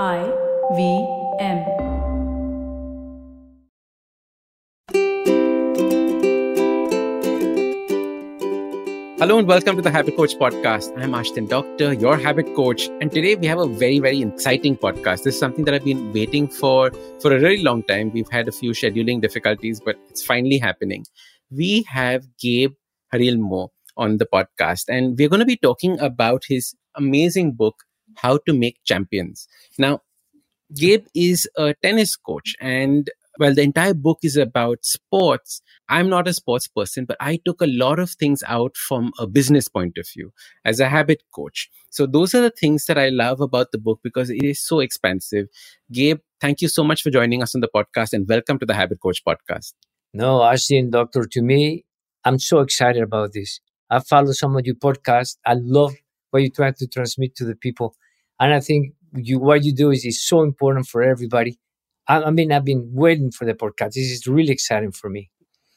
I V M. Hello and welcome to the Habit Coach podcast. I'm Ashdin Doctor, your habit coach, and today we have a very, very exciting podcast. This is something that I've been waiting for for a really long time. We've had a few scheduling difficulties, but it's finally happening. We have Gabe Jaramillo on the podcast, and we're going to be talking about his amazing book, How to Make Champions. Now, Gabe is a tennis coach, and well, the entire book is about sports. I'm not a sports person, but I took a lot of things out from a business point of view as a habit coach. So those are the things that I love about the book because it is so expansive. Gabe, thank you so much for joining us on the podcast and welcome to the Habit Coach podcast. No, Ashdin, doctor, to me, I'm so excited about this. I follow some of your podcasts. I love what you try to transmit to the people. And I think you, what you do is, is so important for everybody. I, I mean, I've been waiting for the podcast. This is really exciting for me.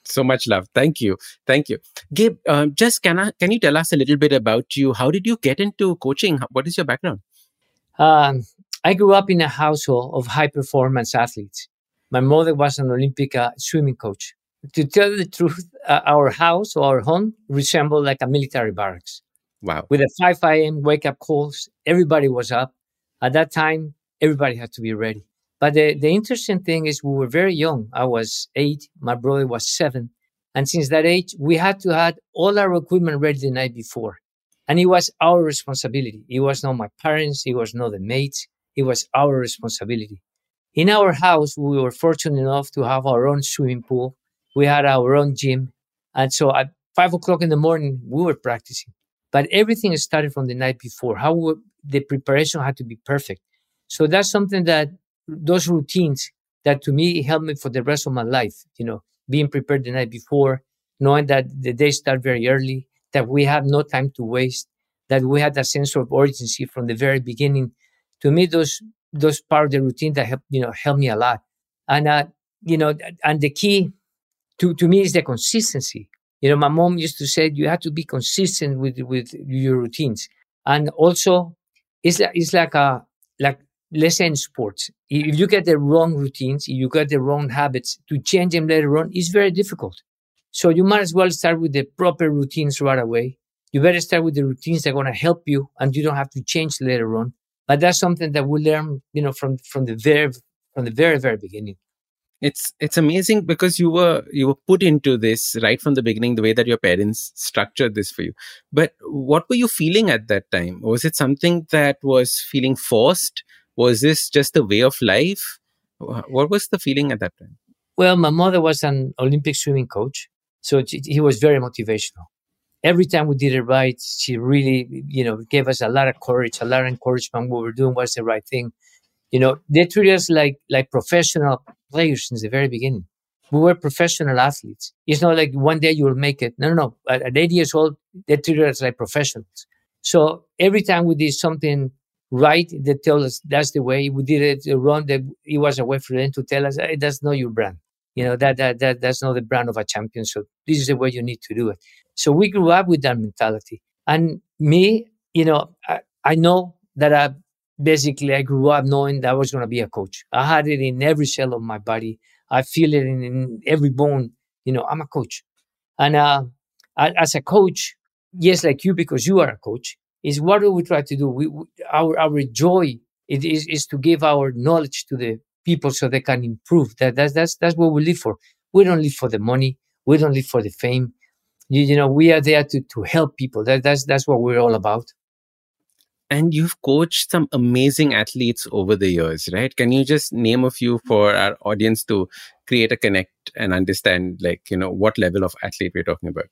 So much love. Thank you. Thank you. Gabe, um, just can, I, can you tell us a little bit about you? How did you get into coaching? What is your background? Um, I grew up in a household of high performance athletes. My mother was an Olympic uh, swimming coach. To tell the truth, uh, our house or our home resembled like a military barracks. Wow. With a 5 a.m. wake up calls, everybody was up. At that time, everybody had to be ready. But the, the interesting thing is we were very young. I was eight, my brother was seven. And since that age, we had to have all our equipment ready the night before. And it was our responsibility. It was not my parents. It was not the mates. It was our responsibility. In our house, we were fortunate enough to have our own swimming pool. We had our own gym. And so at five o'clock in the morning, we were practicing. But everything started from the night before. How the preparation had to be perfect. So that's something that those routines that to me helped me for the rest of my life. You know, being prepared the night before, knowing that the day start very early, that we have no time to waste, that we had that sense of urgency from the very beginning. To me, those those part of the routine that help you know help me a lot. And uh, you know, and the key to to me is the consistency. You know, my mom used to say you have to be consistent with with your routines, and also it's like it's like a like let's say in sports, if you get the wrong routines, if you get the wrong habits, to change them later on is very difficult. So you might as well start with the proper routines right away. You better start with the routines that are going to help you and you don't have to change later on. But that's something that we learn, you know, from, from the very, from the very, very beginning. It's, it's amazing because you were, you were put into this right from the beginning, the way that your parents structured this for you. But what were you feeling at that time? Was it something that was feeling forced? Was this just the way of life? What was the feeling at that time? Well, my mother was an Olympic swimming coach, so he was very motivational. Every time we did it right, she really, you know, gave us a lot of courage, a lot of encouragement. What we were doing was the right thing. You know, they treated us like like professional players since the very beginning. We were professional athletes. It's not like one day you will make it. No, no, no. At, at eight years old, they treated us like professionals. So every time we did something right they tell us that's the way we did it wrong that it was a way for them to tell us hey, that's not your brand you know that, that that that's not the brand of a champion so this is the way you need to do it so we grew up with that mentality and me you know i, I know that i basically i grew up knowing that i was going to be a coach i had it in every cell of my body i feel it in, in every bone you know i'm a coach and uh, as a coach yes like you because you are a coach is what do we try to do? We, our our joy it is, is to give our knowledge to the people so they can improve. That that's that's that's what we live for. We don't live for the money. We don't live for the fame. You, you know, we are there to to help people. That that's that's what we're all about. And you've coached some amazing athletes over the years, right? Can you just name a few for our audience to create a connect and understand, like you know, what level of athlete we're talking about?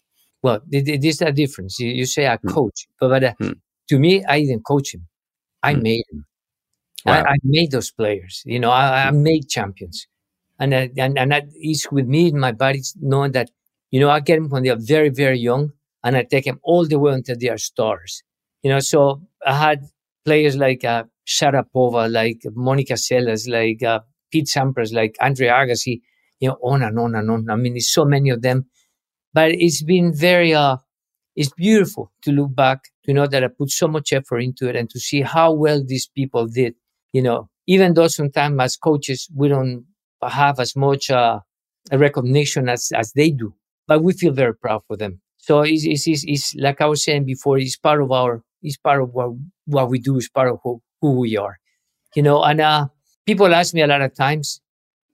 Well, there's a difference. You, you say I hmm. coach, but, but uh, mm. to me, I didn't coach him. I mm. made him. Wow. I, I, made those players. You know, I, I made champions, and uh, and and that is with me in my body, knowing that you know I get them when they are very very young, and I take them all the way until they are stars. You know, so I had players like uh, Sharapova, like Monica Seles, like uh, Pete Sampras, like Andre Agassi, you know, on and on and on. I mean, there's so many of them but it's been very, uh, it's beautiful to look back to know that I put so much effort into it and to see how well these people did, you know, even though sometimes as coaches, we don't have as much uh, recognition as, as they do, but we feel very proud for them. So it's, it's, it's, it's, like I was saying before, it's part of our, it's part of what, what we do, it's part of who, who we are, you know, and, uh, people ask me a lot of times,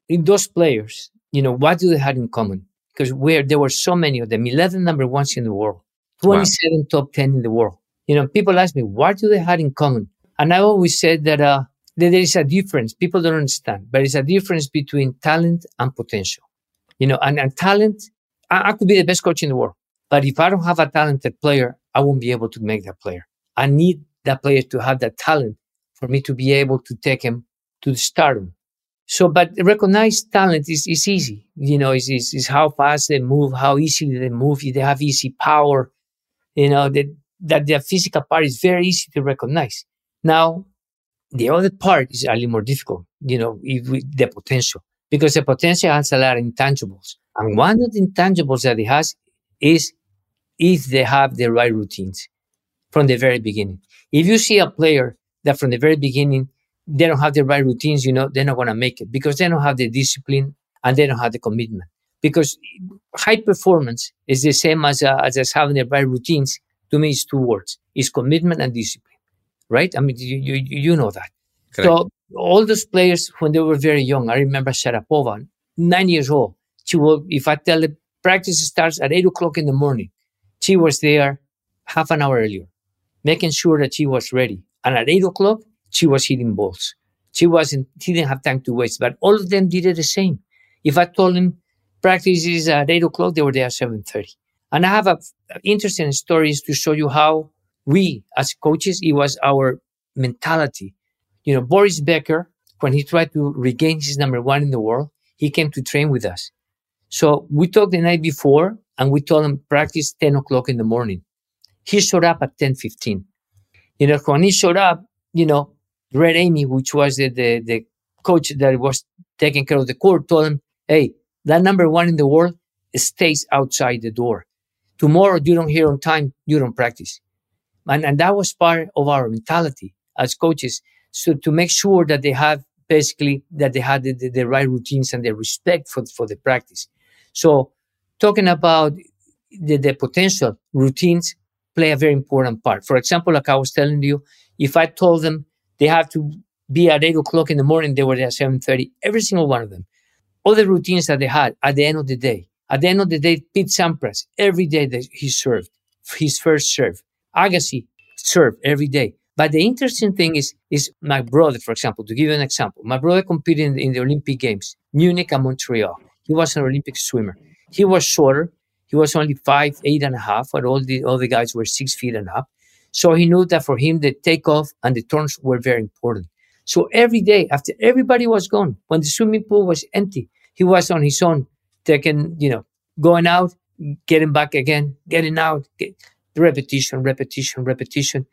in those players, you know, what do they have in common? Because where there were so many of them, 11 number ones in the world, 27 wow. top 10 in the world. You know, people ask me, what do they have in common? And I always said that, uh, that there is a difference. People don't understand, but it's a difference between talent and potential. You know, and, and talent, I, I could be the best coach in the world, but if I don't have a talented player, I won't be able to make that player. I need that player to have that talent for me to be able to take him to the stardom. So, but recognize talent is, is easy. You know, is, is, is how fast they move, how easily they move. They have easy power. You know, that, that their physical part is very easy to recognize. Now, the other part is a little more difficult, you know, we, the potential, because the potential has a lot of intangibles. And one of the intangibles that it has is if they have the right routines from the very beginning. If you see a player that from the very beginning they don't have the right routines, you know, they're not going to make it because they don't have the discipline and they don't have the commitment. Because high performance is the same as, uh, as having the right routines. To me, it's two words: It's commitment and discipline. Right? I mean, you you, you know that. Correct. So all those players when they were very young, I remember Sharapova, nine years old. She will, if I tell the practice starts at eight o'clock in the morning, she was there half an hour earlier, making sure that she was ready. And at eight o'clock, she was hitting balls. She wasn't, she didn't have time to waste, but all of them did it the same. If I told them practice is at eight o'clock, they were there at 7.30. And I have a, interesting stories to show you how we as coaches, it was our mentality. You know, Boris Becker, when he tried to regain his number one in the world, he came to train with us. So we talked the night before and we told him practice 10 o'clock in the morning. He showed up at 10.15. You know, when he showed up, you know, Red Ayme, which was the, the, the coach that was taking care of the court, told him, hey, that number one in the world stays outside the door. Tomorrow you don't hear on time, you don't practice. And, and that was part of our mentality as coaches. So to make sure that they have basically that they had the, the, the right routines and the respect for, for the practice. So talking about the, the potential routines play a very important part. For example, like I was telling you, if I told them they have to be at eight o'clock in the morning. They were there at seven thirty. Every single one of them. All the routines that they had at the end of the day. At the end of the day, Pete Sampras every day that he served his first serve. Agassi served every day. But the interesting thing is, is my brother, for example, to give you an example, my brother competed in, in the Olympic Games, Munich and Montreal. He was an Olympic swimmer. He was shorter. He was only five, eight and a half, but all the other guys were six feet and up. So he knew that for him, the takeoff and the turns were very important. So every day after everybody was gone, when the swimming pool was empty, he was on his own, taking, you know, going out, getting back again, getting out, get, repetition, repetition, repetition,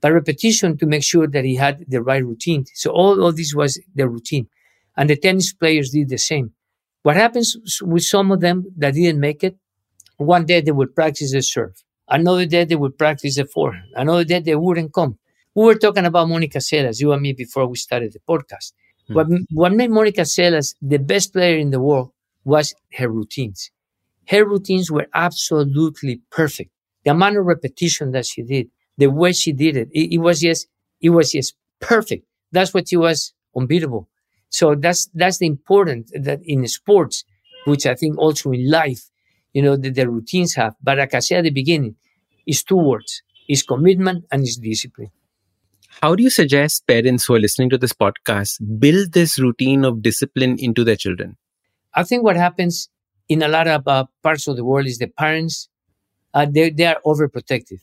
but repetition to make sure that he had the right routine. So all of this was the routine. And the tennis players did the same. What happens with some of them that didn't make it? One day they would practice the serve. Another day they would practice the forehand. Another day they wouldn't come. We were talking about Monica Seles, you and me, before we started the podcast. Hmm. What, what made Monica Seles the best player in the world was her routines. Her routines were absolutely perfect. The amount of repetition that she did, the way she did it, it, it was just, it was just perfect. That's what she was unbeatable. So that's, that's the important that in sports, which I think also in life, you know, that the routines have. But like I said at the beginning, it's two words. It's commitment and it's discipline. How do you suggest parents who are listening to this podcast build this routine of discipline into their children? I think what happens in a lot of uh, parts of the world is the parents, uh, they, they are overprotective.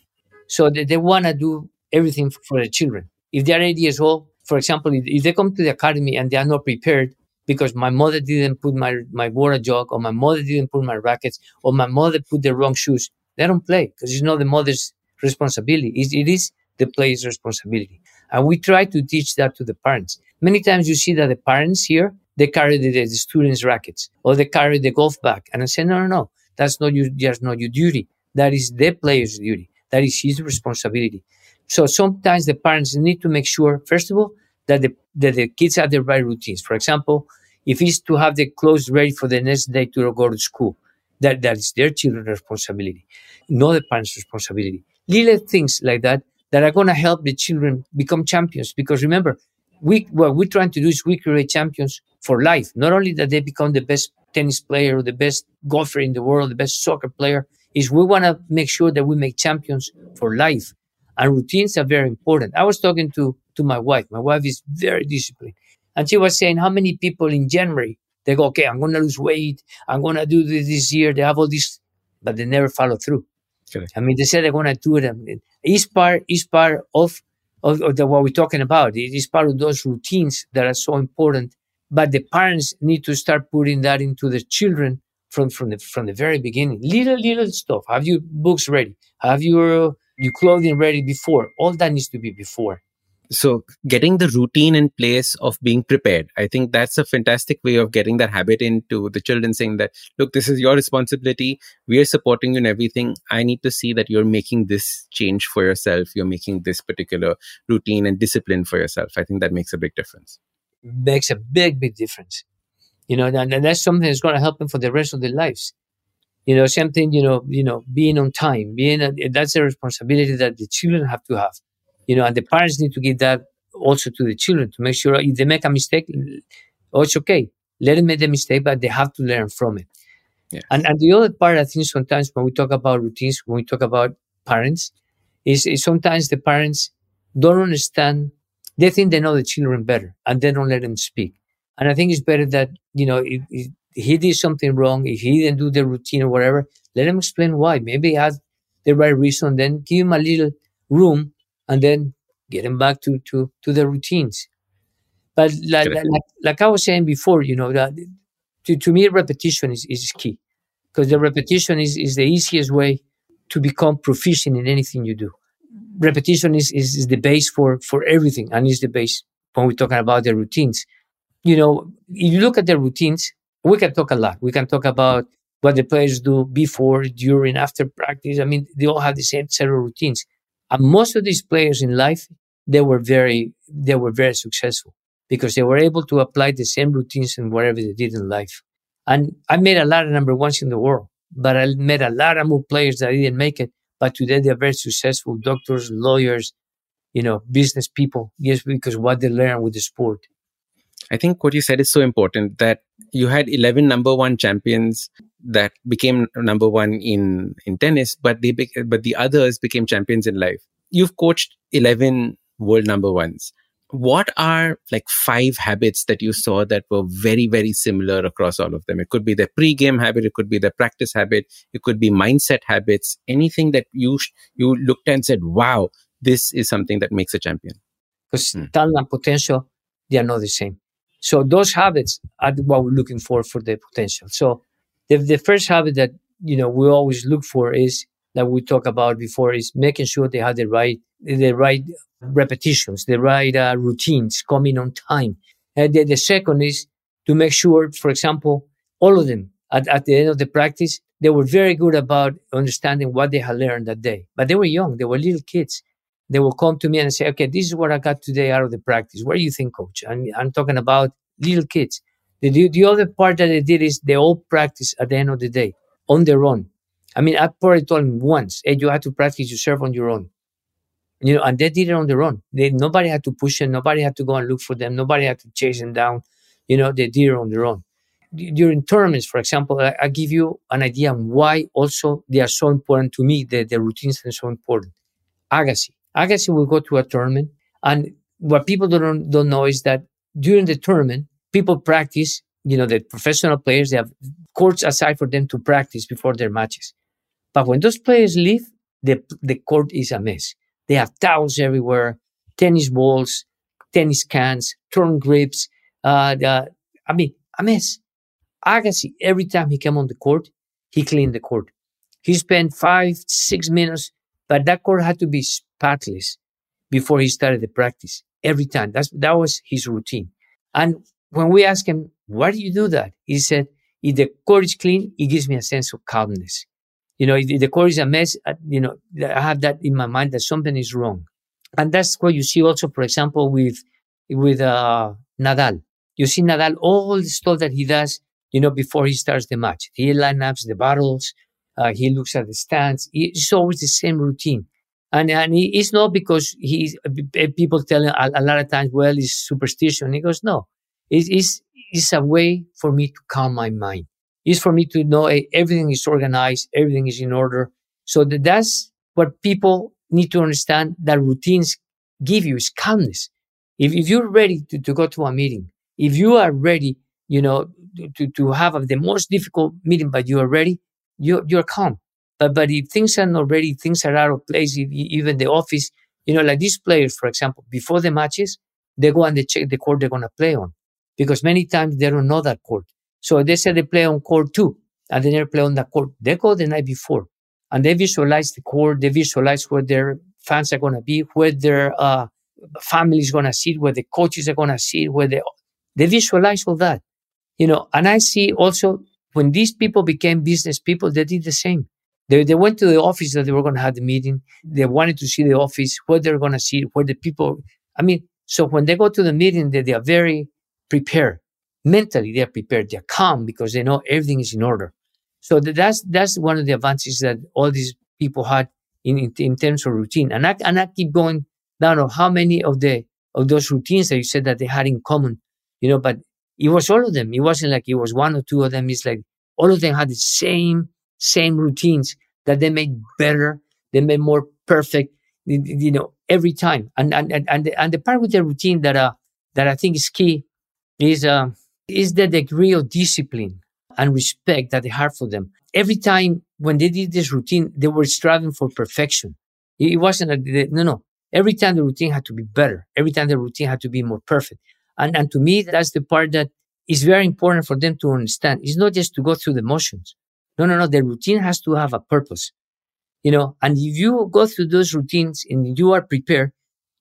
So they, they want to do everything for their children. If they are eight years old, for example, if, if they come to the academy and they are not prepared, because my mother didn't put my, my water jug or my mother didn't put my rackets or my mother put the wrong shoes. They don't play because it's not the mother's responsibility. It, it is the player's responsibility. And we try to teach that to the parents. Many times you see that the parents here, they carry the, the students' rackets or they carry the golf bag. And I say, no, no, no, that's not your, just not your duty. That is the player's duty. That is his responsibility. So sometimes the parents need to make sure, first of all, that the, that the kids have the right routines. For example, if it's to have the clothes ready for the next day to go to school, that, that is their children's responsibility, not the parents' responsibility. Little things like that that are going to help the children become champions. Because remember, we what we're trying to do is we create champions for life. Not only that they become the best tennis player or the best golfer in the world, the best soccer player, is we want to make sure that we make champions for life. And routines are very important. I was talking to, to my wife. My wife is very disciplined. And she was saying how many people in January, they go, okay, I'm going to lose weight. I'm going to do this this year. They have all this, but they never follow through. I mean, they say they're going to do it. It's part, it's part of, of, of the, what we're talking about. It is part of those routines that are so important. But the parents need to start putting that into the children from, from the, from the very beginning. Little, little stuff. Have your books ready? Have your, your clothing ready before? All that needs to be before so getting the routine in place of being prepared i think that's a fantastic way of getting that habit into the children saying that look this is your responsibility. We are supporting you in everything. I need to see that you're making this change for yourself. You're making this particular routine and discipline for yourself. I think that makes a big difference. Makes a big big difference. You know and, and that's something that's going to help them for the rest of their lives. You know something you know you know being on time being a, that's a responsibility that the children have to have you know, and the parents need to give that also to the children to make sure if they make a mistake, oh, it's okay. Let them make the mistake, but they have to learn from it. Yeah. And, and the other part, I think sometimes when we talk about routines, when we talk about parents, is, is sometimes the parents don't understand. They think they know the children better and they don't let them speak. And I think it's better that, you know, if, if he did something wrong, if he didn't do the routine or whatever, let him explain why. Maybe he has the right reason. Then give him a little room and then getting back to to to the routines. But like, like, like I was saying before, you know, that to, to me repetition is, is key because the repetition is, is the easiest way to become proficient in anything you do. Repetition is, is, is the base for, for everything and is the base when we're talking about the routines. You know, if you look at the routines, we can talk a lot. We can talk about what the players do before, during, after practice. I mean, they all have the same set of routines. And most of these players in life, they were very, they were very successful because they were able to apply the same routines in whatever they did in life. And I made a lot of number ones in the world, but I met a lot of more players that didn't make it. But today they're very successful doctors, lawyers, you know, business people, just because what they learn with the sport. I think what you said is so important that you had 11 number one champions that became number one in, in tennis, but they, but the others became champions in life. You've coached 11 world number ones. What are like five habits that you saw that were very, very similar across all of them? It could be their pre-game habit. It could be their practice habit. It could be mindset habits. Anything that you, you looked and said, wow, this is something that makes a champion. Because hmm. talent and potential, they are not the same. So those habits are what we're looking for for the potential. So the, the first habit that, you know, we always look for is that we talked about before is making sure they have the right, the right repetitions, the right uh, routines coming on time. And the, the second is to make sure, for example, all of them at, at the end of the practice, they were very good about understanding what they had learned that day. But they were young. They were little kids they will come to me and say, okay, this is what I got today out of the practice. What do you think, coach? I'm, I'm talking about little kids. The, the other part that they did is they all practice at the end of the day on their own. I mean, I probably told them once, hey, you have to practice yourself on your own. You know, and they did it on their own. They, nobody had to push them. Nobody had to go and look for them. Nobody had to chase them down. You know, they did it on their own. During tournaments, for example, I, I give you an idea on why also they are so important to me. The, the routines are so important. Agassi. Agassi will go to a tournament. And what people don't, don't know is that during the tournament, people practice, you know, the professional players, they have courts aside for them to practice before their matches. But when those players leave, the, the court is a mess. They have towels everywhere, tennis balls, tennis cans, turn grips. Uh, the, I mean, a mess. Agassi, every time he came on the court, he cleaned the court. He spent five, six minutes, but that court had to be spotless before he started the practice every time. That's, that was his routine. And when we asked him, why do you do that? He said, if the court is clean, it gives me a sense of calmness. You know, if the court is a mess, uh, you know, I have that in my mind that something is wrong. And that's what you see also, for example, with with uh, Nadal. You see Nadal, all the stuff that he does, you know, before he starts the match. He lineups the bottles. Uh, he looks at the stands. It's always the same routine. And, and it's not because he's, people tell him a, a, lot of times, well, it's superstition. He goes, no, it's, it's, a way for me to calm my mind. It's for me to know hey, everything is organized, everything is in order. So that that's what people need to understand that routines give you is calmness. If, if you're ready to, to go to a meeting, if you are ready, you know, to, to have the most difficult meeting, but you are ready, you, you're calm. But, but if things are not ready, things are out of place, if, even the office, you know, like these players, for example, before the matches, they go and they check the court they're going to play on because many times they don't know that court. So they say they play on court two and they never play on that court. They go the night before and they visualize the court. They visualize where their fans are going to be, where their uh, family is going to sit, where the coaches are going to sit, where they, they visualize all that. You know, and I see also when these people became business people, they did the same. They, they went to the office that they were going to have the meeting. They wanted to see the office, where they're going to see, where the people, I mean, so when they go to the meeting, they, they are very prepared. Mentally, they are prepared. They're calm because they know everything is in order. So that's, that's one of the advantages that all these people had in, in, in terms of routine. And I, and I keep going down of how many of the, of those routines that you said that they had in common, you know, but it was all of them. It wasn't like it was one or two of them. It's like all of them had the same, same routines that they made better. They made more perfect, you know, every time. And, and, and, and, the, and the part with the routine that, uh, that I think is key is, uh, is the degree of discipline and respect that they had for them. Every time when they did this routine, they were striving for perfection. It wasn't they, no, no. Every time the routine had to be better. Every time the routine had to be more perfect. And, and to me, that's the part that is very important for them to understand. It's not just to go through the motions. No, no, no. The routine has to have a purpose. You know, and if you go through those routines and you are prepared,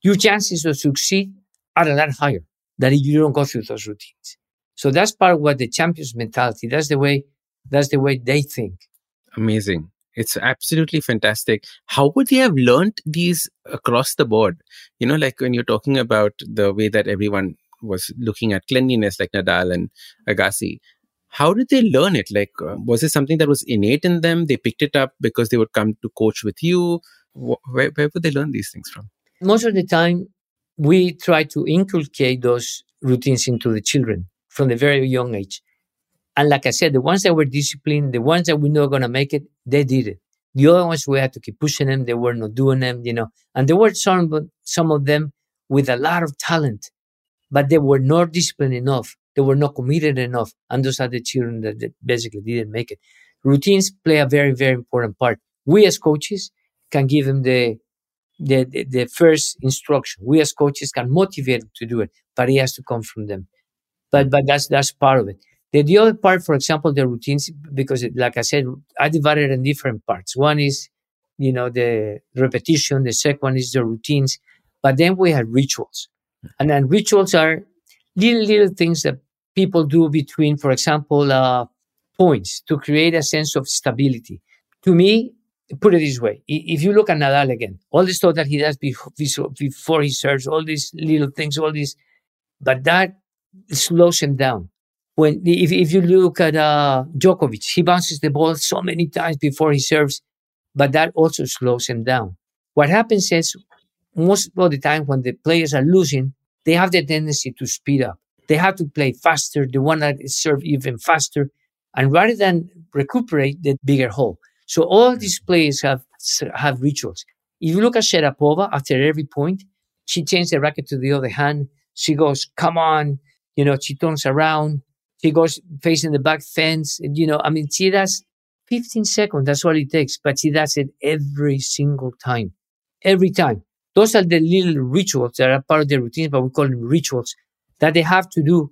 your chances of succeed are a lot higher than if you don't go through those routines. So that's part of what the champions mentality. That's the way. That's the way they think. Amazing. It's absolutely fantastic. How would they have learned these across the board? You know, like when you're talking about the way that everyone was looking at cleanliness, like Nadal and Agassi. How did they learn it? Like, uh, was it something that was innate in them? They picked it up because they would come to coach with you. Where, where would they learn these things from? Most of the time, we try to inculcate those routines into the children from the very young age. And like I said, the ones that were disciplined, the ones that we know are going to make it, they did it. The other ones we had to keep pushing them. They were not doing them, you know. And there were some, some of them with a lot of talent, but they were not disciplined enough. They were not committed enough. And those are the children that, that basically didn't make it. Routines play a very, very important part. We as coaches can give them the, the, the, the first instruction. We as coaches can motivate them to do it, but it has to come from them. But, but that's, that's part of it. The, the other part, for example, the routines, because it, like I said, I divided in different parts. One is, you know, the repetition. The second one is the routines. But then we have rituals. And then rituals are little, little things that people do between, for example, uh, points to create a sense of stability. To me, put it this way. If you look at Nadal again, all the stuff that he does before he serves, all these little things, all these, but that slows him down. When if, if you look at uh, Djokovic, he bounces the ball so many times before he serves, but that also slows him down. What happens is most of the time when the players are losing, they have the tendency to speed up. They have to play faster. They want to serve even faster. And rather than recuperate the bigger hole. So all these players have, have rituals. If you look at Sharapova, after every point, she changes the racket to the other hand. She goes, come on. You know, she turns around. She goes facing the back fence. You know, I mean, she does 15 seconds. That's all it takes. But she does it every single time. Every time. Those are the little rituals that are part of the routines, but we call them rituals that they have to do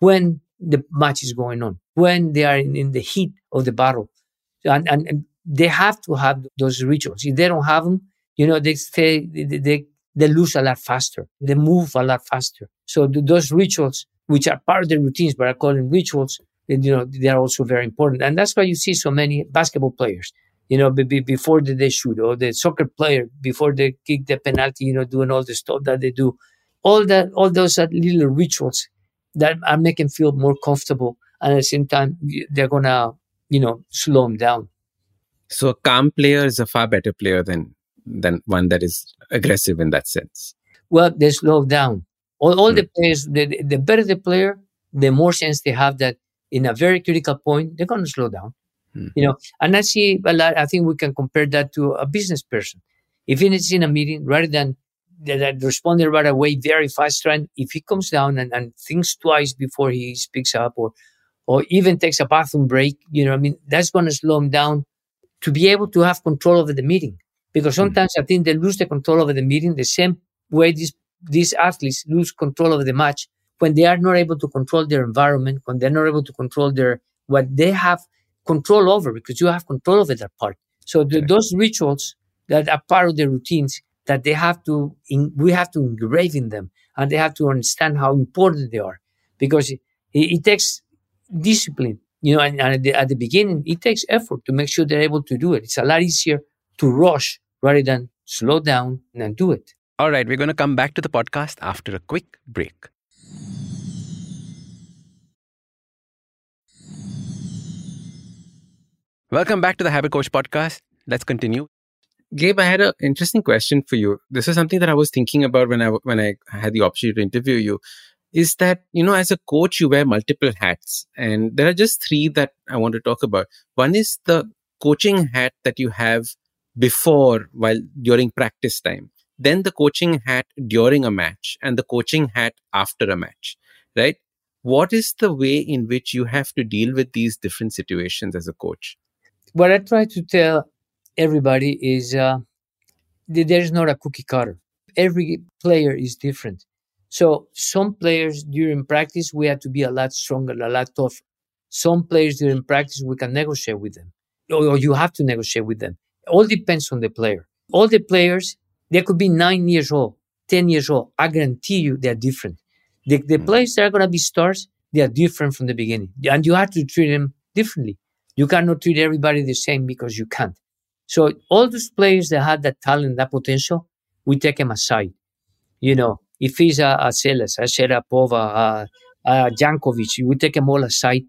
when the match is going on, when they are in, in the heat of the battle. And, and, and, they have to have those rituals. If they don't have them, you know, they stay, they, they, they lose a lot faster. They move a lot faster. So those rituals, which are part of the routines, but I call them rituals, you know, they are also very important. And that's why you see so many basketball players you know, be, before they shoot, or the soccer player before they kick the penalty, you know, doing all the stuff that they do, all that, all those little rituals that are making feel more comfortable. And at the same time, they're going to, you know, slow them down. So a calm player is a far better player than than one that is aggressive in that sense. Well, they slow down. All, all mm. the players, the, the better the player, the more chance they have that in a very critical point, they're going to slow down. Mm. You know, and I see a lot. I think we can compare that to a business person. If it's in a meeting, rather than that responding right away very fast, trying if he comes down and, and thinks twice before he speaks up, or or even takes a bathroom break, you know, I mean, that's going to slow him down to be able to have control over the meeting. Because hmm. sometimes mm. I think they lose the control over the meeting the same way these these athletes lose control over the match when they are not able to control their environment, when they're not able to control their what they have control over, because you have control over that part. So the, those rituals that are part of the routines that they have to in, we have to engrave in them, and they have to understand how important they are, because it, it takes discipline. You know, and, and at, the, at the beginning, it takes effort to make sure they're able to do it. It's a lot easier to rush rather than slow down and do it. All right, we're going to come back to the podcast after a quick break. Welcome back to the Habit Coach podcast. Let's continue. Gabe, I had an interesting question for you. This is something that I was thinking about when I when I had the opportunity to interview you. Is that you know, as a coach, you wear multiple hats, and there are just three that I want to talk about. One is the coaching hat that you have before, while during practice time then the coaching hat during a match and the coaching hat after a match, right? What is the way in which you have to deal with these different situations as a coach? What I try to tell everybody is uh, there is not a cookie cutter. Every player is different. So some players during practice we have to be a lot stronger, a lot tougher. Some players during practice we can negotiate with them, or you have to negotiate with them. All depends on the player. All the players they could be nine years old, 10 years old. I guarantee you they're different. The, the mm. players that are going to be stars, they are different from the beginning. And you have to treat them differently. You cannot treat everybody the same because you can't. So all those players that had that talent, that potential, we take them aside. You know, if he's a, a Seles, a Sharapova, a, a Jankovic, we take them all aside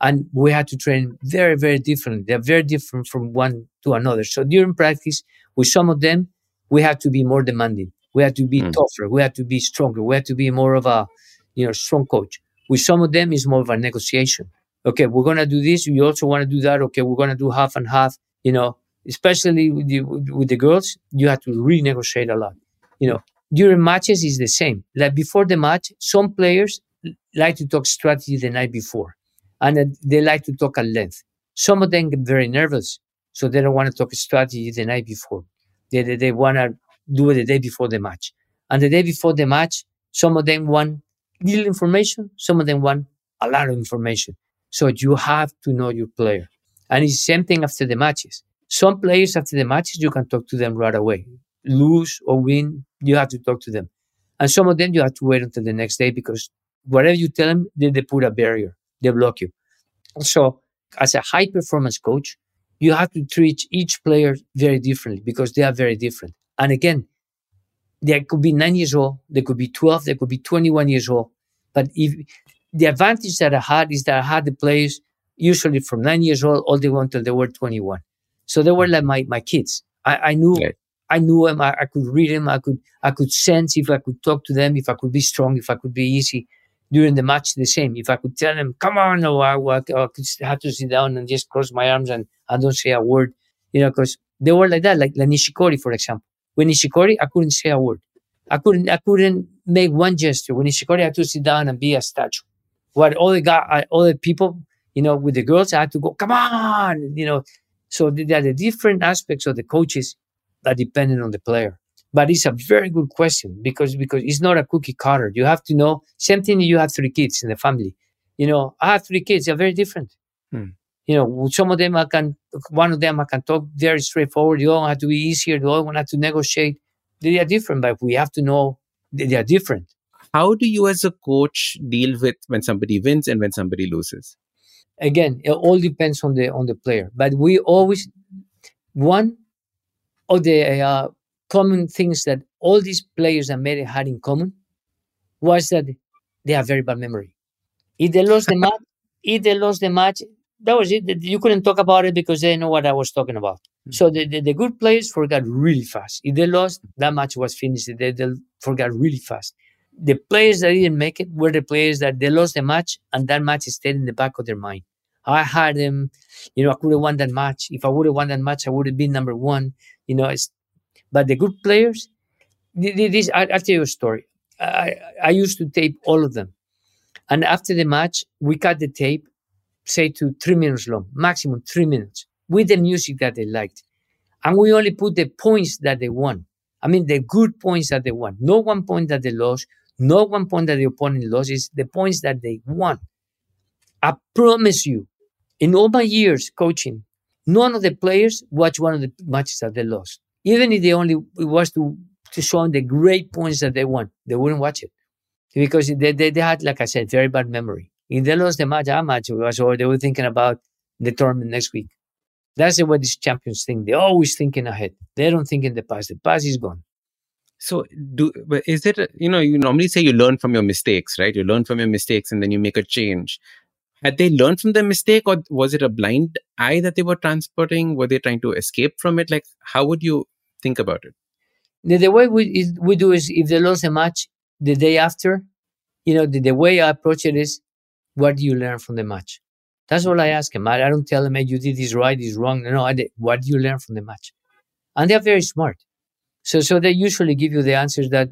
and we had to train very, very differently. They're very different from one to another. So during practice, with some of them, we have to be more demanding. We have to be mm. tougher. We have to be stronger. We have to be more of a, you know, strong coach. With some of them, it's more of a negotiation. Okay, we're gonna do this. You also want to do that. Okay, we're gonna do half and half. You know, especially with the, with the girls, you have to renegotiate a lot. You know, during matches is the same. Like before the match, some players like to talk strategy the night before, and they like to talk at length. Some of them get very nervous, so they don't want to talk strategy the night before. They, they, they want to do it the day before the match. And the day before the match, some of them want little information, some of them want a lot of information. So you have to know your player. And it's the same thing after the matches. Some players after the matches, you can talk to them right away. Lose or win, you have to talk to them. And some of them you have to wait until the next day because whatever you tell them, they, they put a barrier. They block you. So as a high performance coach, you have to treat each player very differently because they are very different. And again, they could be nine years old, they could be 12, they could be 21 years old. But if the advantage that I had is that I had the players usually from nine years old all the way until they were 21. So they were like my, my kids. I, I knew, right. I knew them. I, I, could read them. I could, I could sense if I could talk to them, if I could be strong, if I could be easy during the match the same. If I could tell them, come on, no, I, I, I could have to sit down and just cross my arms and I don't say a word, you know, because they were like that, like, like Nishikori, for example. When Nishikori, I couldn't say a word. I couldn't, I couldn't make one gesture. When Nishikori, I had to sit down and be a statue. What all the guy, uh, all the people, you know, with the girls, I had to go, come on, you know. So there are the different aspects of the coaches that depending on the player. But it's a very good question because because it's not a cookie cutter. You have to know. Same thing. You have three kids in the family. You know, I have three kids. They're very different. Hmm. You know, some of them I can, one of them I can talk very straightforward. Other one have to be easier. The other one have to negotiate. They are different, but we have to know they are different. How do you, as a coach, deal with when somebody wins and when somebody loses? Again, it all depends on the on the player. But we always one of the uh, common things that all these players that made it had in common was that they have very bad memory. If they lost the match, if they lost the match, that was it. You couldn't talk about it because they know what I was talking about. So the, the, the good players forgot really fast. If they lost, that match was finished. They, they forgot really fast. The players that didn't make it were the players that they lost the match and that match stayed in the back of their mind. I had them, you know, I could have won that match. If I would have won that match, I would have been number one. You know, it's, but the good players, this, I, I'll tell you a story. I, I used to tape all of them. And after the match, we cut the tape, say to three minutes long, maximum three minutes with the music that they liked. And we only put the points that they won. I mean, the good points that they won. No one point that they lost, no one point that the opponent lost. It's the points that they won. I promise you, in all my years coaching, none of the players watch one of the matches that they lost. Even if they only it was to, to show them the great points that they won, they wouldn't watch it. Because they, they, they had, like I said, very bad memory. If they lost the match, how much was, or they were thinking about the tournament next week. That's the way these champions think. They're always thinking ahead. They don't think in the past. The past is gone. So, do is it you know you normally say you learn from your mistakes, right? You learn from your mistakes and then you make a change. Had they learned from their mistake, or was it a blind eye that they were transporting? Were they trying to escape from it? Like, how would you think about it? The, the way we we do is if they lost a match the day after, you know, the, the way I approach it is, what do you learn from the match? That's all I ask them I, don't tell them, hey, you did this right, this wrong. No, I did. what do you learn from the match? And they're very smart. So, so they usually give you the answers that,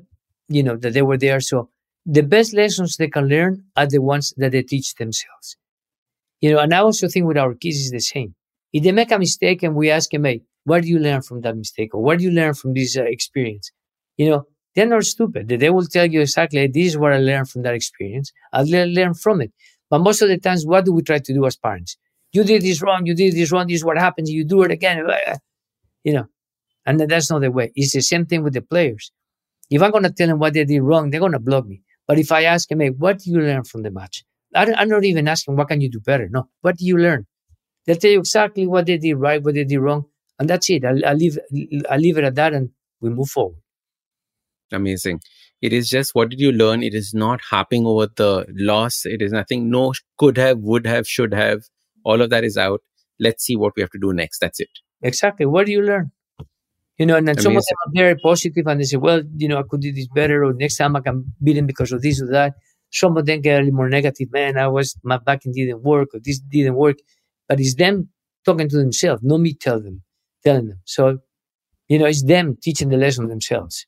you know, that they were there. So the best lessons they can learn are the ones that they teach themselves. You know, and I also think with our kids is the same. If they make a mistake and we ask them, hey, what do you learn from that mistake? Or what do you learn from this uh, experience? You know, they're not stupid. They will tell you exactly, this is what I learned from that experience. I'll learn from it. But most of the times, what do we try to do as parents? You did this wrong. You did this wrong. This is what happens. You do it again. You know, and that's not the way. It's the same thing with the players. If I'm going to tell them what they did wrong, they're going to block me. But if I ask them, hey, what do you learn from the match? I'm not even asking, what can you do better? No, what do you learn? They'll tell you exactly what they did right, what they did wrong. And that's it. I'll, I'll leave, I'll leave it at that and we move forward. Amazing. It is just what did you learn? It is not harping over the loss. It is nothing. No, could have, would have, should have. All of that is out. Let's see what we have to do next. That's it. Exactly. What do you learn? You know, and then some of them are very positive and they say, well, you know, I could do this better or next time I can beat him because of this or that. Some of them get a little more negative. Man, I was, my backing didn't work or this didn't work. But it's them talking to themselves, not me tell them, telling them. So, you know, it's them teaching the lesson themselves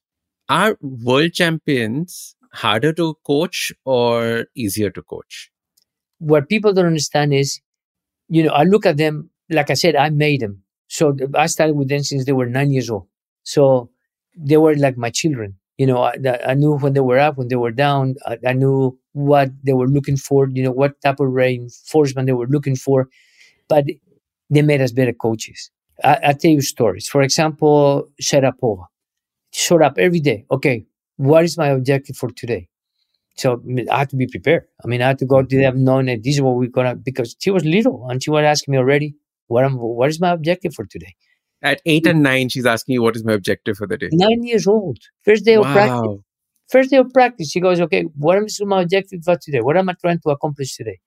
are world champions harder to coach or easier to coach? What people don't understand is, you know, I look at them, like I said, I made them. So I started with them since they were nine years old. So they were like my children. You know, I, I knew when they were up, when they were down. I, I, knew what they were looking for, you know, what type of reinforcement they were looking for. But they made us better coaches. I, will tell you stories. For example, Sharapova showed up every day. Okay, what is my objective for today? So I had to be prepared. I mean, I had to go to them mm-hmm. knowing that this is what we're gonna because she was little and she was asking me already, what am what is my objective for today? At eight and nine, she's asking you what is my objective for the day. Nine years old. First day wow. of practice. First day of practice, she goes, Okay, what is my objective for today? What am I trying to accomplish today?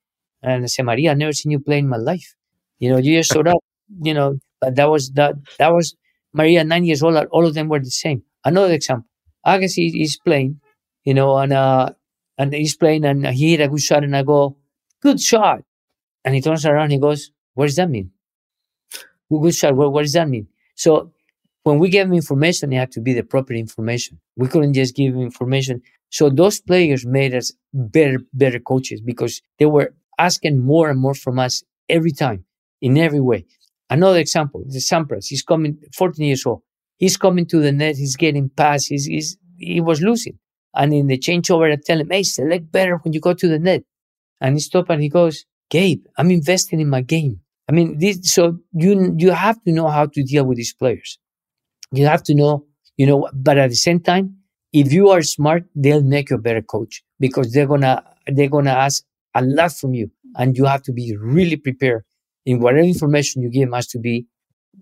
And I say, Maria, I've never seen you play in my life. You know, you just showed up, you know, but that was that that was Maria, nine years old, all of them were the same. Another example, Agassi is playing, you know, and uh, and he's playing and he hit a good shot and I go, good shot. And he turns around and he goes, what does that mean? Good shot, what, what does that mean? So when we gave him information, it had to be the proper information. We couldn't just give him information. So those players made us better, better coaches because they were asking more and more from us every time in every way. Another example, the Sampras, he's coming 14 years old. He's coming to the net. He's getting past. He's, he's he was losing. And in the changeover, I tell him, hey, select better when you go to the net. And he stops and he goes, Gabe, I'm investing in my game. I mean, this, so you, you have to know how to deal with these players. You have to know, you know, but at the same time, if you are smart, they'll make you a better coach because they're gonna, they're gonna ask a lot from you and you have to be really prepared in whatever information you give has to be,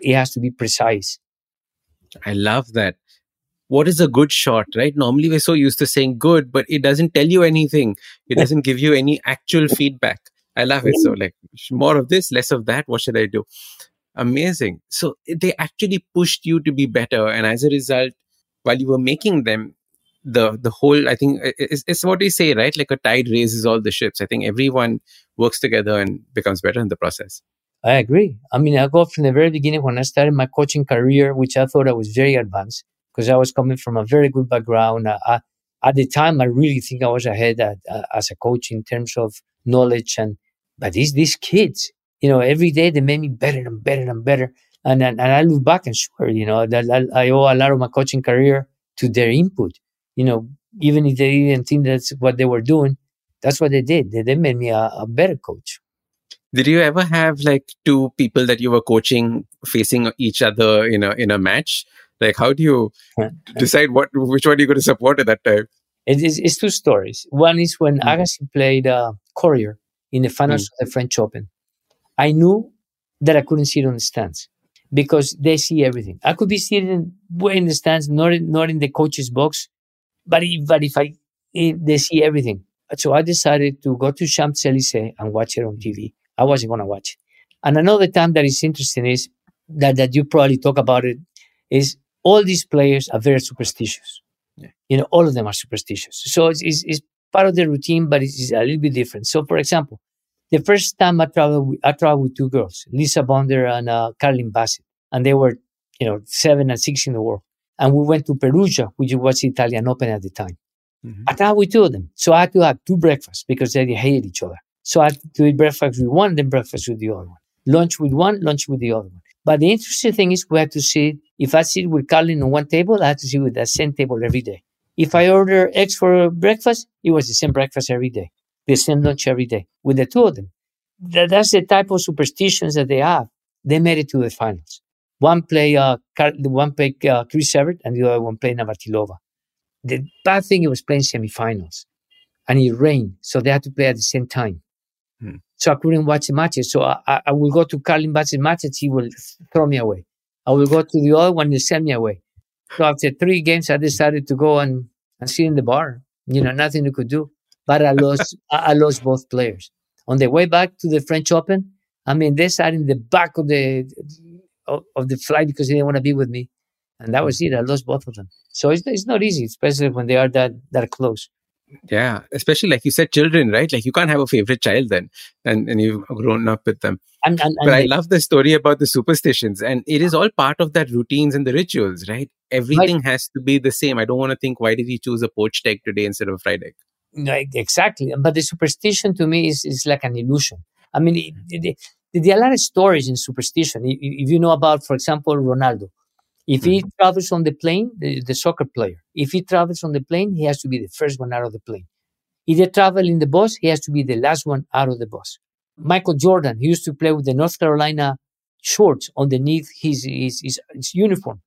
it has to be precise. I love that. what is a good shot, right? Normally we're so used to saying good, but it doesn't tell you anything. It doesn't give you any actual feedback. I love it. So like more of this, less of that. What should I do? Amazing. So they actually pushed you to be better. And as a result, while you were making them, the the whole I think it's, it's what we say, right? Like a tide raises all the ships. I think everyone works together and becomes better in the process. I agree. I mean, I go from the very beginning when I started my coaching career, which I thought I was very advanced because I was coming from a very good background. I, I, at the time, I really think I was ahead at, uh, as a coach in terms of knowledge and but these these kids, you know, every day they made me better and better and better. And and, and I look back and swear, you know, that I, I owe a lot of my coaching career to their input. You know, even if they didn't think that's what they were doing, that's what they did. They, they made me a, a better coach. Did you ever have like two people that you were coaching facing each other in a in a match? Like, how do you decide what which one you're going to support at that time? It is, it's two stories. One is when mm. Agassi played uh, Courier in the finals mm. of the French Open. I knew that I couldn't sit on the stands because they see everything. I could be sitting way in the stands, not in, not in the coach's box, but if, but if I if they see everything. So I decided to go to Champs Elysees and watch it on TV. I wasn't going to watch it. And another time that is interesting is that, that you probably talk about it is all these players are very superstitious. Yeah. You know, all of them are superstitious. So it's, it's, it's part of the routine, but it's, a little bit different. So, for example, the first time I traveled, with, I traveled with two girls, Lisa Bonder and uh, Carling Bassett, and they were, you know, seven and six in the world. And we went to Perugia, which was Italian Open at the time. Mm-hmm. I traveled with two of them. So I had to have two breakfasts because they hated each other. So I had to eat breakfast with one, then breakfast with the other one. Lunch with one, lunch with the other one. But the interesting thing is we had to sit, if I sit with Caroline on one table, I had to sit with that same table every day. If I order eggs for breakfast, it was the same breakfast every day, the same lunch every day with the two of them. That, that's the type of superstitions that they have. They made it to the finals. One play, uh, one play uh, Chris Evert, and the other one played Navratilova. The bad thing, it was playing semifinals, and it rained, so they had to play at the same time. Hmm. So I couldn't watch the matches. So I, I, I will go to Carling Bassett's matches, he will throw me away. I will go to the other one, he'll send me away. So after three games, I decided to go and, and sit in the bar. You know, nothing you could do. But I lost, I lost both players. On the way back to the French Open, I mean, they sat in the back of the of, of the flight because they didn't want to be with me, and that was it. I lost both of them. So it's, it's not easy, especially when they are that that close. Yeah, especially like you said, children, right? Like you can't have a favorite child then, and, and you've grown up with them. And, and, but I love the story about the superstitions, and it is all part of that routines and the rituals, right? Everything right. has to be the same. I don't want to think why did he choose a poached egg today instead of a fried egg. exactly, but the superstition to me is is like an illusion. I mean, it, it, it, there are a lot of stories in superstition. If you know about, for example, Ronaldo, if he mm-hmm. travels on the plane, the, the, soccer player, if he travels on the plane, he has to be the first one out of the plane. If they travel in the bus, he has to be the last one out of the bus. Michael Jordan, he used to play with the North Carolina shorts underneath his, his, his, his uniform.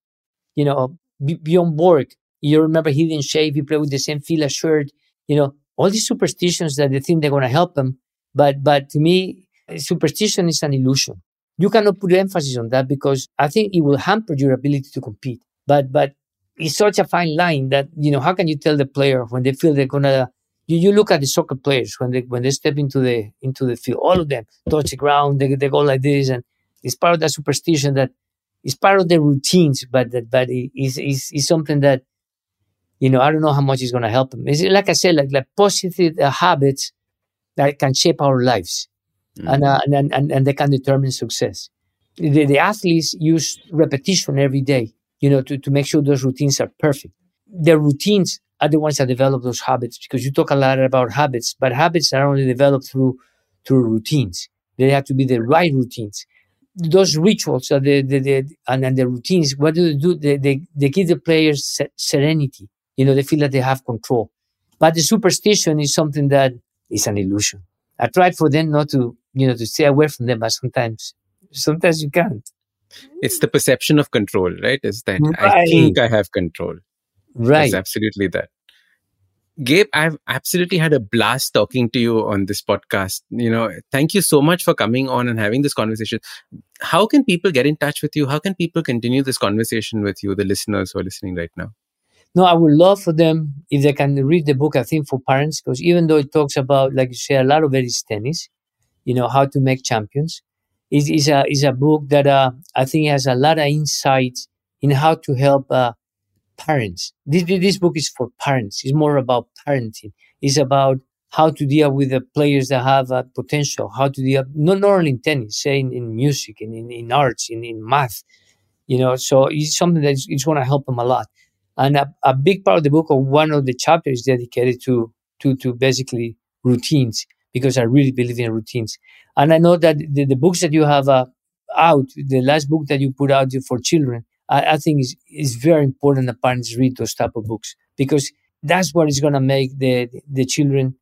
You know, Bjorn Borg, you remember he didn't shave, he played with the same Fila shirt. You know, all these superstitions that they think they're going to help him. But, but to me, superstition is an illusion you cannot put emphasis on that because I think it will hamper your ability to compete. But but it's such a fine line that you know how can you tell the player when they feel they're gonna you, you look at the soccer players when they when they step into the into the field, all of them touch the ground, they, they go like this, and it's part of that superstition that it's part of the routines, but that but it is is is something that you know I don't know how much is gonna help them. It's like I said, like like positive habits that can shape our lives mm. and, uh, and, and, and they can determine success. The, the athletes use repetition every day, you know, to, to make sure those routines are perfect. The routines are the ones that develop those habits because you talk a lot about habits, but habits are only developed through through routines. They have to be the right routines. Those rituals are the, the, the and, and the routines, what do they do? They, they, they give the players serenity. You know, they feel that they have control. But the superstition is something that is an illusion. I tried for them not to you know, to stay away from them, but sometimes, sometimes you can't. It's the perception of control, right? Is that right. I think I have control. Right. It's absolutely that. Gabe, I've absolutely had a blast talking to you on this podcast. You know, thank you so much for coming on and having this conversation. How can people get in touch with you? How can people continue this conversation with you, the listeners who are listening right now? No, I would love for them if they can read the book. I think for parents, because even though it talks about, like you say, a lot of it is tennis, you know, how to make champions. Is is a is a book that uh, I think has a lot of insights in how to help uh, parents. This this book is for parents. It's more about parenting. It's about how to deal with the players that have uh, potential. How to deal not, not only in tennis, say in, in music, in, in in arts, in in math. You know, so it's something that it's going to help them a lot. And a, a big part of the book, or one of the chapters, is dedicated to to to basically routines because I really believe in routines. And I know that the, the books that you have uh, out, the last book that you put out for children, I, I think is is very important that parents read those type of books because that's what is going to make the the children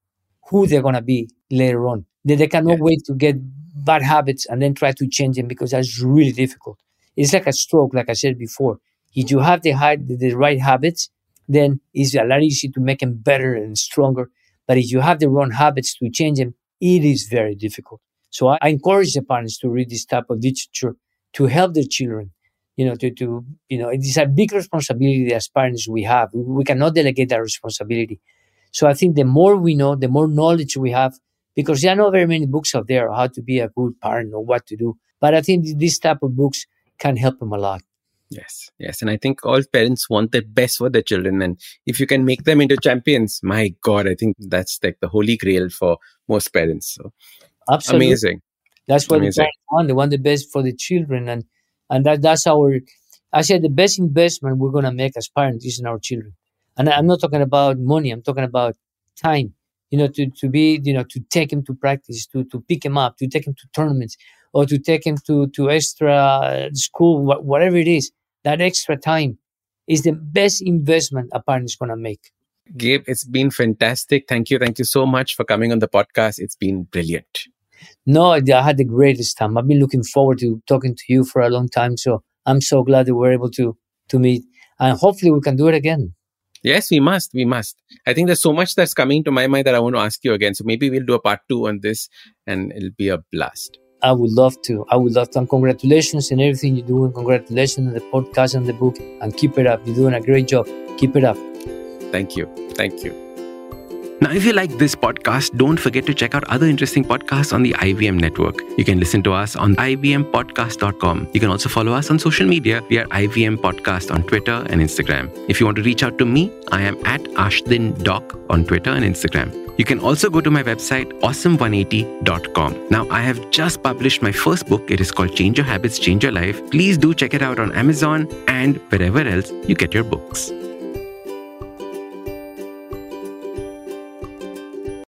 who they're going to be later on. They, they cannot wait to get bad habits and then try to change them because that's really difficult. It's like a stroke, like I said before. If you have the, high, the, right habits, then it's a lot easier to make them better and stronger. But if you have the wrong habits to change them, it is very difficult. So I, I encourage the parents to read this type of literature to help their children. You know, to, to you know, it is a big responsibility as parents we have. We, we cannot delegate that responsibility. So I think the more we know, the more knowledge we have, because there are not very many books out there on how to be a good parent or what to do. But I think this type of books can help them a lot. Yes, yes. And I think all parents want the best for their children. And if you can make them into champions, my God, I think that's like the holy grail for most parents. So Absolutely. amazing. That's what Amazing. the parents want. They want the best for the children. And, and that, that's our, I said the best investment we're going to make as parents is in our children. And I'm not talking about money. I'm talking about time, you know, to, to be, you know, to take him to practice, to, to pick him up, to take him to tournaments or to take him to, to extra uh, school, wha- whatever it is, that extra time is the best investment a parent is going to make. Gabe, it's been fantastic. Thank you. Thank you so much for coming on the podcast. It's been brilliant. No, I had the greatest time. I've been looking forward to talking to you for a long time. So I'm so glad that we're able to, to meet and hopefully we can do it again. Yes, we must. We must. I think there's so much that's coming to my mind that I want to ask you again. So maybe we'll do a part two on this and it'll be a blast. I would love to. I would love to. And congratulations on everything you're doing. Congratulations on the podcast and the book. And keep it up. You're doing a great job. Keep it up. Thank you. Thank you. Now, if you like this podcast, don't forget to check out other interesting podcasts on the IVM network. You can listen to us on ivmpodcast.com. You can also follow us on social media. We are IVM Podcast on Twitter and Instagram. If you want to reach out to me, I am at Ashdin Doc on Twitter and Instagram. You can also go to my website, awesome180.com. Now, I have just published my first book. It is called Change Your Habits, Change Your Life. Please do check it out on Amazon and wherever else you get your books.